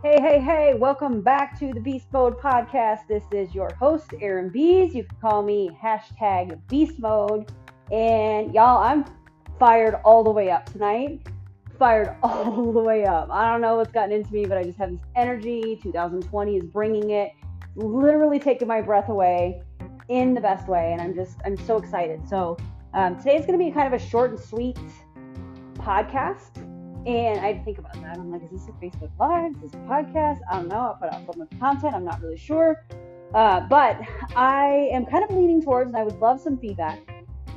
Hey, hey, hey, welcome back to the Beast Mode podcast. This is your host, Aaron Biest. You can call me hashtag Beast Mode. And y'all, I'm fired all the way up tonight. Fired all the way up. I don't know what's gotten into me, but I just have this energy. 2020 is bringing it, literally taking my breath away in the best way. And I'm just, I'm so excited. So um, today's going to be kind of a short and sweet podcast and I had to think about that. I'm like, is this a Facebook Live? Is this a podcast? I don't know. I'll put out some of content. I'm not really sure. Uh, but I am kind of leaning towards, and I would love some feedback,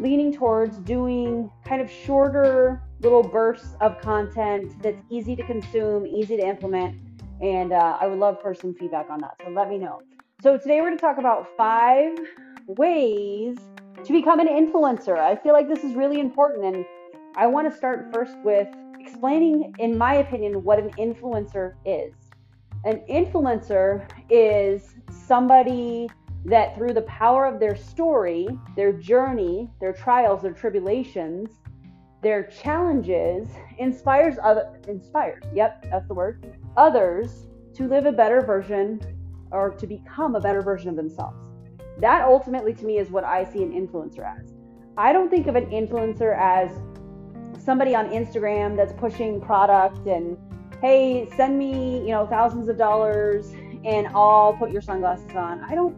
leaning towards doing kind of shorter little bursts of content that's easy to consume, easy to implement. And uh, I would love for some feedback on that. So let me know. So today we're going to talk about five ways to become an influencer. I feel like this is really important. And I want to start first with explaining, in my opinion, what an influencer is. An influencer is somebody that through the power of their story, their journey, their trials, their tribulations, their challenges inspires other inspires. Yep, that's the word. Others to live a better version or to become a better version of themselves. That ultimately to me is what I see an influencer as. I don't think of an influencer as somebody on Instagram that's pushing product and hey, send me, you know, thousands of dollars and I'll put your sunglasses on. I don't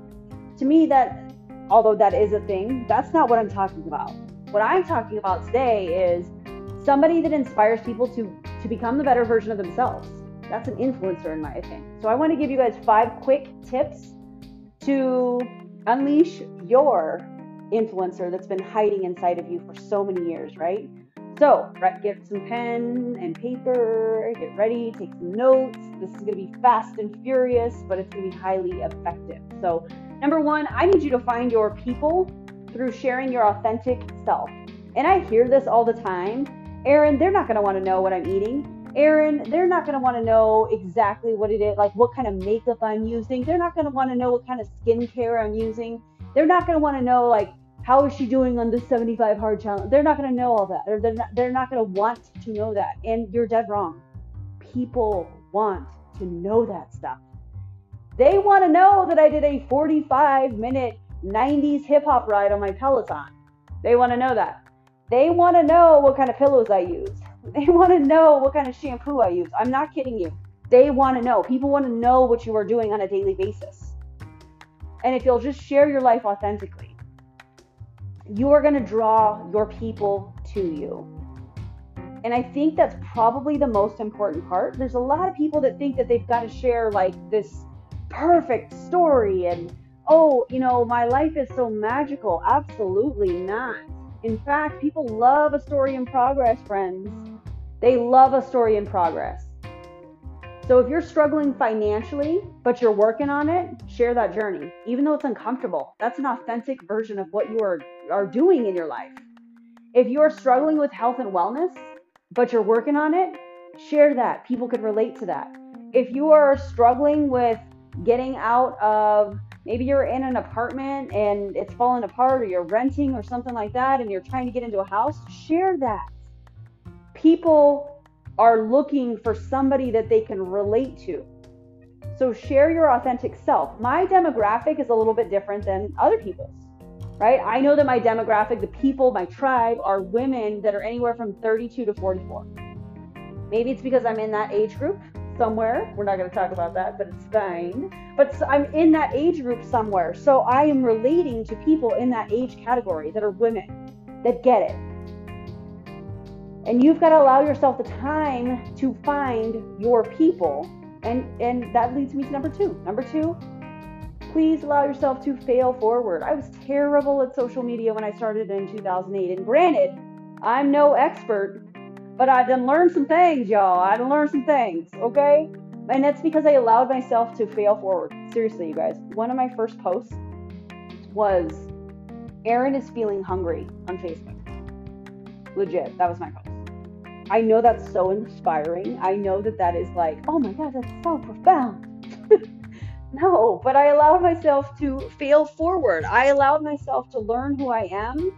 to me that although that is a thing, that's not what I'm talking about. What I'm talking about today is somebody that inspires people to to become the better version of themselves. That's an influencer in my opinion. So I want to give you guys five quick tips to unleash your influencer that's been hiding inside of you for so many years, right? So, get some pen and paper, get ready, take some notes. This is going to be fast and furious, but it's going to be highly effective. So, number one, I need you to find your people through sharing your authentic self. And I hear this all the time Erin, they're not going to want to know what I'm eating. Erin, they're not going to want to know exactly what it is, like what kind of makeup I'm using. They're not going to want to know what kind of skincare I'm using. They're not going to want to know, like, how is she doing on the 75 hard challenge? They're not going to know all that. Or they're not, they're not going to want to know that. And you're dead wrong. People want to know that stuff. They want to know that I did a 45 minute 90s hip hop ride on my Peloton. They want to know that. They want to know what kind of pillows I use. They want to know what kind of shampoo I use. I'm not kidding you. They want to know. People want to know what you are doing on a daily basis. And if you'll just share your life authentically, you are going to draw your people to you. And I think that's probably the most important part. There's a lot of people that think that they've got to share like this perfect story and, oh, you know, my life is so magical. Absolutely not. In fact, people love a story in progress, friends. They love a story in progress. So if you're struggling financially, but you're working on it, share that journey. Even though it's uncomfortable, that's an authentic version of what you are, are doing in your life. If you are struggling with health and wellness, but you're working on it, share that. People could relate to that. If you are struggling with getting out of maybe you're in an apartment and it's falling apart or you're renting or something like that and you're trying to get into a house, share that. People are looking for somebody that they can relate to. So share your authentic self. My demographic is a little bit different than other people's, right? I know that my demographic, the people, my tribe, are women that are anywhere from 32 to 44. Maybe it's because I'm in that age group somewhere. We're not going to talk about that, but it's fine. But I'm in that age group somewhere. So I am relating to people in that age category that are women that get it and you've got to allow yourself the time to find your people. And and that leads me to number 2. Number 2, please allow yourself to fail forward. I was terrible at social media when I started in 2008. And granted, I'm no expert, but I done learned some things, y'all. I done learned some things, okay? And that's because I allowed myself to fail forward. Seriously, you guys. One of my first posts was Aaron is feeling hungry on Facebook. Legit, that was my post. I know that's so inspiring. I know that that is like, oh my God, that's so profound. no, but I allowed myself to fail forward. I allowed myself to learn who I am,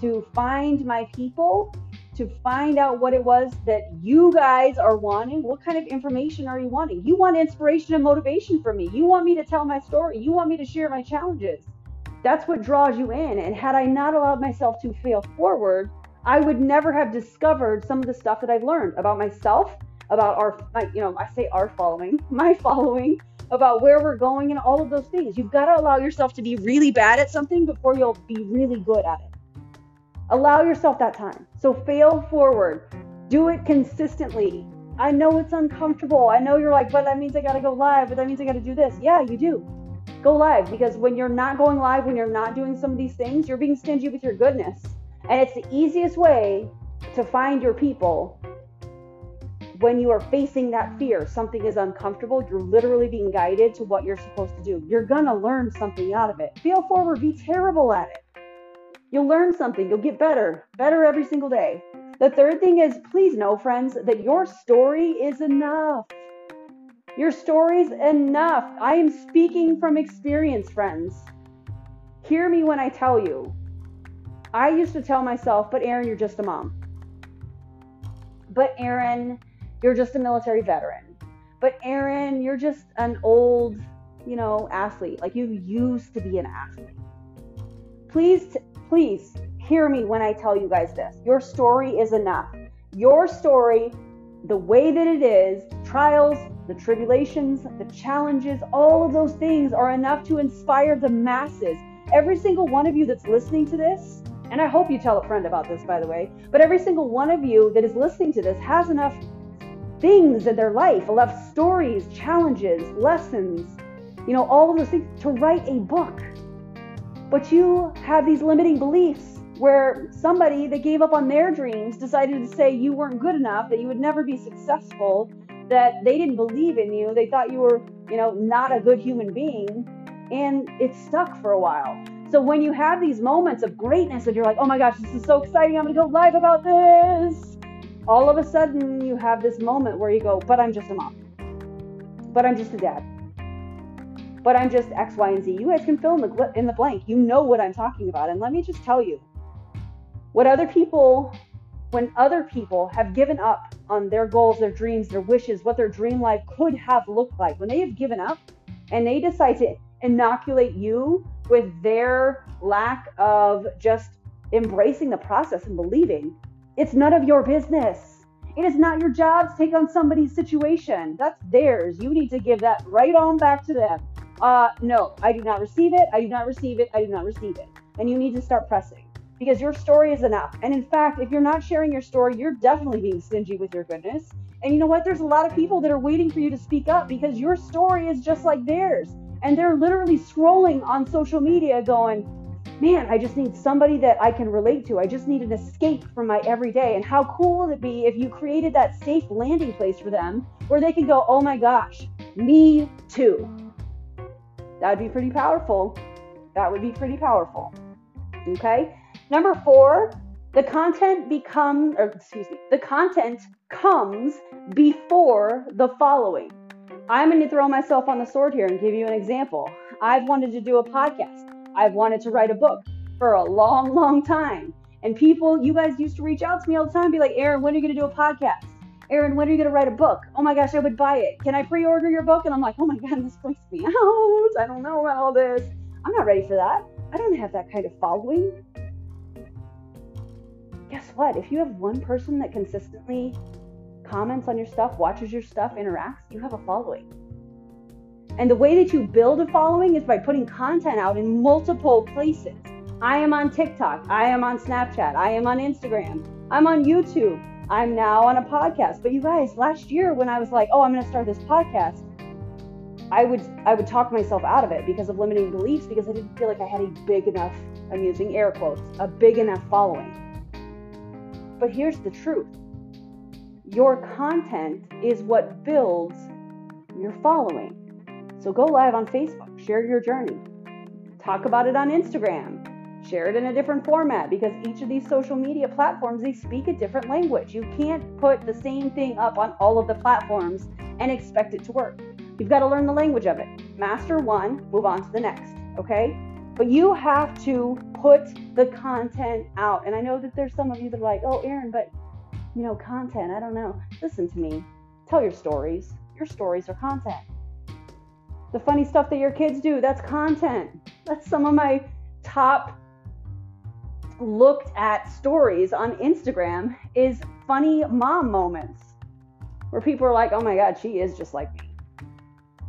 to find my people, to find out what it was that you guys are wanting. What kind of information are you wanting? You want inspiration and motivation from me. You want me to tell my story. You want me to share my challenges. That's what draws you in. And had I not allowed myself to fail forward, I would never have discovered some of the stuff that I've learned about myself, about our, you know, I say our following, my following, about where we're going and all of those things. You've got to allow yourself to be really bad at something before you'll be really good at it. Allow yourself that time. So fail forward. Do it consistently. I know it's uncomfortable. I know you're like, but that means I got to go live, but that means I got to do this. Yeah, you do go live because when you're not going live, when you're not doing some of these things, you're being stingy with your goodness. And it's the easiest way to find your people when you are facing that fear. Something is uncomfortable. You're literally being guided to what you're supposed to do. You're going to learn something out of it. Feel forward, be terrible at it. You'll learn something. You'll get better, better every single day. The third thing is please know, friends, that your story is enough. Your story's enough. I am speaking from experience, friends. Hear me when I tell you. I used to tell myself, but Erin, you're just a mom. But Erin, you're just a military veteran. But Aaron, you're just an old, you know, athlete. Like you used to be an athlete. Please, please hear me when I tell you guys this. Your story is enough. Your story, the way that it is, trials, the tribulations, the challenges, all of those things are enough to inspire the masses. Every single one of you that's listening to this, and I hope you tell a friend about this, by the way, but every single one of you that is listening to this has enough things in their life, enough stories, challenges, lessons, you know, all of those things to write a book. But you have these limiting beliefs where somebody that gave up on their dreams decided to say you weren't good enough, that you would never be successful, that they didn't believe in you. They thought you were, you know, not a good human being. And it stuck for a while. So when you have these moments of greatness and you're like, oh my gosh, this is so exciting, I'm gonna go live about this. All of a sudden you have this moment where you go, but I'm just a mom. But I'm just a dad. But I'm just X, Y, and Z. You guys can fill in the in the blank. You know what I'm talking about. And let me just tell you, what other people when other people have given up on their goals, their dreams, their wishes, what their dream life could have looked like, when they have given up and they decide to inoculate you with their lack of just embracing the process and believing, it's none of your business. It is not your job to take on somebody's situation. That's theirs. You need to give that right on back to them. Uh, no, I do not receive it. I do not receive it. I do not receive it. And you need to start pressing because your story is enough. And in fact, if you're not sharing your story, you're definitely being stingy with your goodness. And you know what? There's a lot of people that are waiting for you to speak up because your story is just like theirs. And they're literally scrolling on social media going, man, I just need somebody that I can relate to. I just need an escape from my everyday. And how cool would it be if you created that safe landing place for them where they can go, oh my gosh, me too. That'd be pretty powerful. That would be pretty powerful. Okay? Number four, the content become, or excuse me, the content comes before the following. I'm going to throw myself on the sword here and give you an example. I've wanted to do a podcast. I've wanted to write a book for a long, long time. And people, you guys used to reach out to me all the time, be like, Aaron, when are you going to do a podcast? Aaron, when are you going to write a book? Oh my gosh, I would buy it. Can I pre order your book? And I'm like, oh my God, this freaks me out. I don't know about all this. I'm not ready for that. I don't have that kind of following guess what? If you have one person that consistently comments on your stuff, watches your stuff, interacts, you have a following. And the way that you build a following is by putting content out in multiple places. I am on TikTok. I am on Snapchat. I am on Instagram. I'm on YouTube. I'm now on a podcast. But you guys, last year when I was like, "Oh, I'm going to start this podcast," I would I would talk myself out of it because of limiting beliefs because I didn't feel like I had a big enough, I'm using air quotes, a big enough following. But here's the truth your content is what builds your following. So go live on Facebook, share your journey, talk about it on Instagram, share it in a different format because each of these social media platforms they speak a different language. You can't put the same thing up on all of the platforms and expect it to work. You've got to learn the language of it. Master one, move on to the next, okay? But you have to put the content out. And I know that there's some of you that are like, oh, Erin, but you know, content. I don't know. Listen to me. Tell your stories. Your stories are content. The funny stuff that your kids do, that's content. That's some of my top looked at stories on Instagram is funny mom moments where people are like, "Oh my god, she is just like me."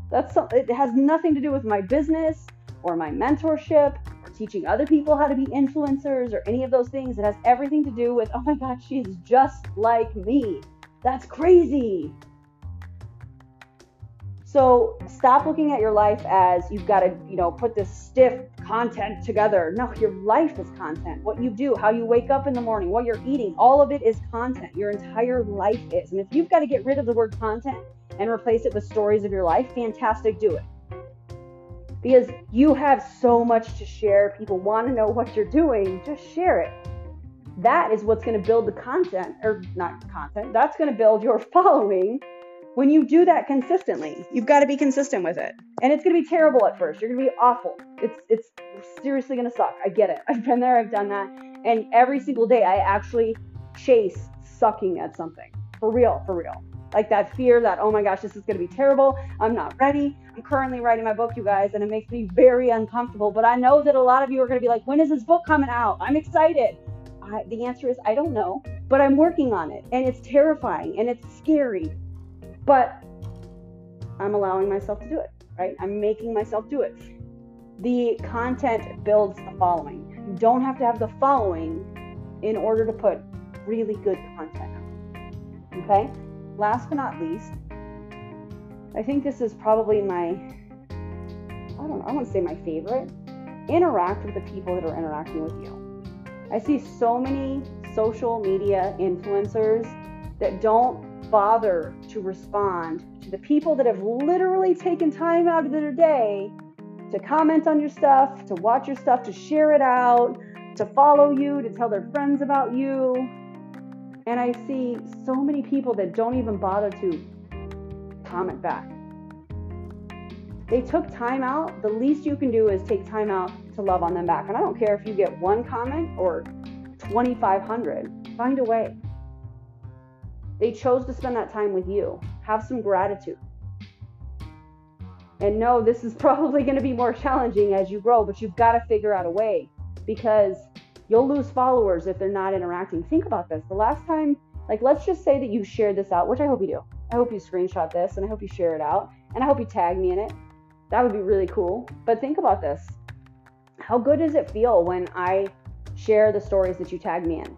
That's some, it has nothing to do with my business or my mentorship or teaching other people how to be influencers or any of those things. It has everything to do with, "Oh my god, she's just like me." That's crazy. So stop looking at your life as you've got to, you know, put this stiff content together. No, your life is content. What you do, how you wake up in the morning, what you're eating, all of it is content. Your entire life is. And if you've got to get rid of the word content and replace it with stories of your life, fantastic, do it. Because you have so much to share. People want to know what you're doing. Just share it. That is what's going to build the content, or not content, that's going to build your following when you do that consistently, you've got to be consistent with it. And it's going to be terrible at first. You're going to be awful. It's it's seriously going to suck. I get it. I've been there, I've done that. And every single day I actually chase sucking at something. For real, for real. Like that fear that oh my gosh, this is going to be terrible. I'm not ready. I'm currently writing my book, you guys, and it makes me very uncomfortable, but I know that a lot of you are going to be like, "When is this book coming out?" I'm excited. I, the answer is I don't know, but I'm working on it, and it's terrifying and it's scary but I'm allowing myself to do it, right? I'm making myself do it. The content builds the following. You don't have to have the following in order to put really good content out. Okay? Last but not least, I think this is probably my, I don't know, I want to say my favorite. Interact with the people that are interacting with you. I see so many social media influencers that don't bother to respond to the people that have literally taken time out of their day to comment on your stuff, to watch your stuff, to share it out, to follow you, to tell their friends about you. And I see so many people that don't even bother to comment back. They took time out. The least you can do is take time out to love on them back. And I don't care if you get one comment or 2,500, find a way. They chose to spend that time with you. Have some gratitude. And no, this is probably going to be more challenging as you grow, but you've got to figure out a way because you'll lose followers if they're not interacting. Think about this. The last time, like, let's just say that you shared this out, which I hope you do. I hope you screenshot this and I hope you share it out and I hope you tag me in it. That would be really cool. But think about this. How good does it feel when I share the stories that you tag me in?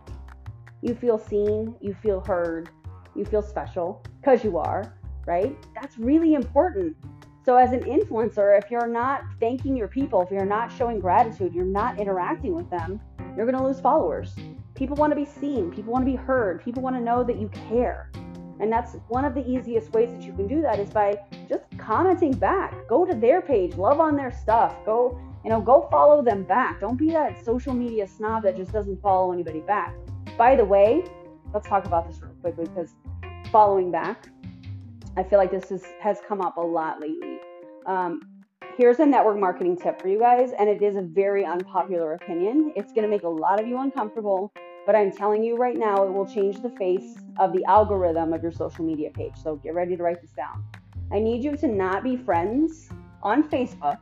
You feel seen, you feel heard, you feel special because you are, right? That's really important. So, as an influencer, if you're not thanking your people, if you're not showing gratitude, you're not interacting with them, you're going to lose followers. People want to be seen, people want to be heard, people want to know that you care. And that's one of the easiest ways that you can do that is by just commenting back. Go to their page, love on their stuff. Go, you know, go follow them back. Don't be that social media snob that just doesn't follow anybody back. By the way, let's talk about this real quickly because following back, I feel like this is, has come up a lot lately. Um, here's a network marketing tip for you guys, and it is a very unpopular opinion. It's going to make a lot of you uncomfortable, but I'm telling you right now, it will change the face of the algorithm of your social media page. So get ready to write this down. I need you to not be friends on Facebook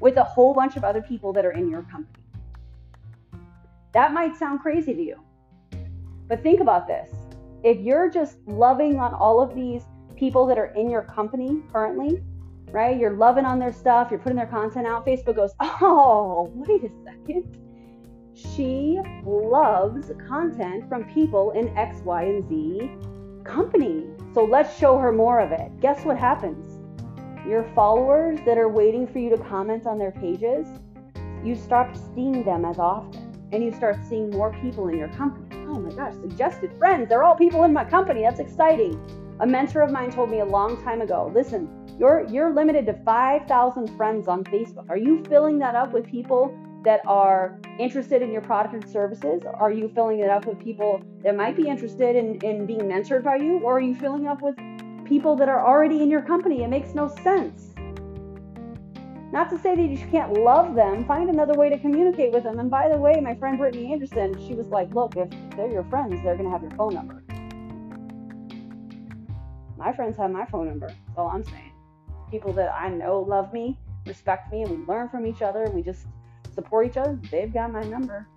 with a whole bunch of other people that are in your company. That might sound crazy to you, but think about this if you're just loving on all of these people that are in your company currently, right? You're loving on their stuff, you're putting their content out. Facebook goes, oh, wait a second. She loves content from people in X, Y, and Z company. So let's show her more of it. Guess what happens? Your followers that are waiting for you to comment on their pages, you stop seeing them as often and you start seeing more people in your company oh my gosh, suggested friends. They're all people in my company. That's exciting. A mentor of mine told me a long time ago, listen, you're you're limited to 5,000 friends on Facebook. Are you filling that up with people that are interested in your product and services? Are you filling it up with people that might be interested in, in being mentored by you? Or are you filling up with people that are already in your company? It makes no sense. Not to say that you can't love them, find another way to communicate with them. And by the way, my friend Brittany Anderson, she was like, look, if they're your friends, they're going to have your phone number. my friends have my phone number. That's all I'm saying. People that I know love me, respect me, and we learn from each other, and we just support each other. They've got my number.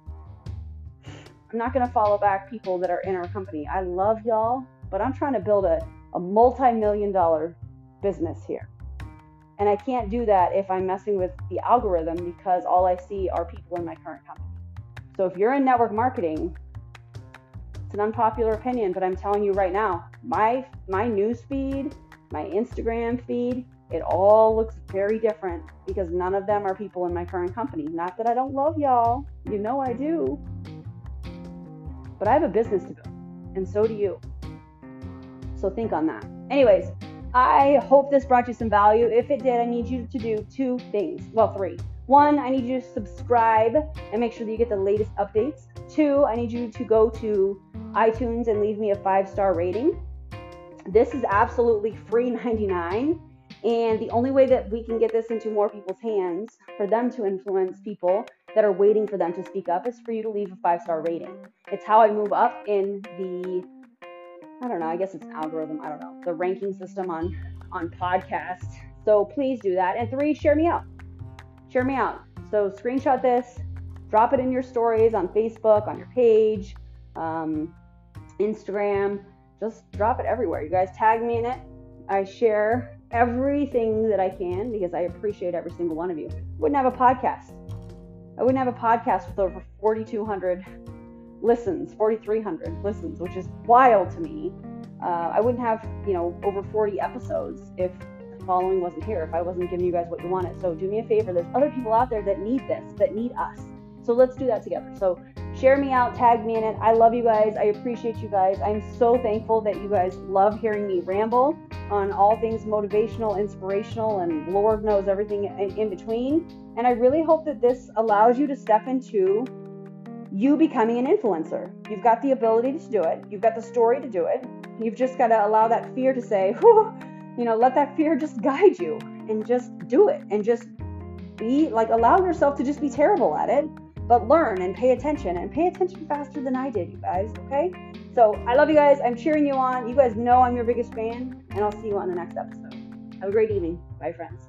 I'm not going to follow back people that are in our company. I love y'all, but I'm trying to build a, a multi million dollar business here. And I can't do that if I'm messing with the algorithm because all I see are people in my current company. So if you're in network marketing, it's an unpopular opinion, but I'm telling you right now, my my news feed, my Instagram feed, it all looks very different because none of them are people in my current company. Not that I don't love y'all, you know I do. But I have a business to build, and so do you. So think on that. Anyways, I hope this brought you some value. If it did, I need you to do two things. Well, three. One, I need you to subscribe and make sure that you get the latest updates. Two, I need you to go to iTunes and leave me a five star rating. This is absolutely free 99. And the only way that we can get this into more people's hands for them to influence people that are waiting for them to speak up is for you to leave a five star rating. It's how I move up in the I don't know, I guess it's an algorithm, I don't know, the ranking system on on podcasts. So please do that. And three, share me out. Share me out. So screenshot this, drop it in your stories on Facebook, on your page, um, Instagram. Just drop it everywhere. You guys tag me in it. I share everything that I can because I appreciate every single one of you. Wouldn't have a podcast. I wouldn't have a podcast with over 4,200 listens, 4,300 listens, which is wild to me. Uh, I wouldn't have, you know, over 40 episodes if the following wasn't here, if I wasn't giving you guys what you wanted. So do me a favor. There's other people out there that need this, that need us. So let's do that together. So share me out, tag me in it. I love you guys. I appreciate you guys. I'm so thankful that you guys love hearing me ramble on all things motivational, inspirational, and Lord knows everything in, in between. And I really hope that this allows you to step into you becoming an influencer. You've got the ability to do it, you've got the story to do it. You've just got to allow that fear to say, you know, let that fear just guide you and just do it and just be like, allow yourself to just be terrible at it, but learn and pay attention and pay attention faster than I did, you guys, okay? So I love you guys. I'm cheering you on. You guys know I'm your biggest fan, and I'll see you on the next episode. Have a great evening. Bye, friends.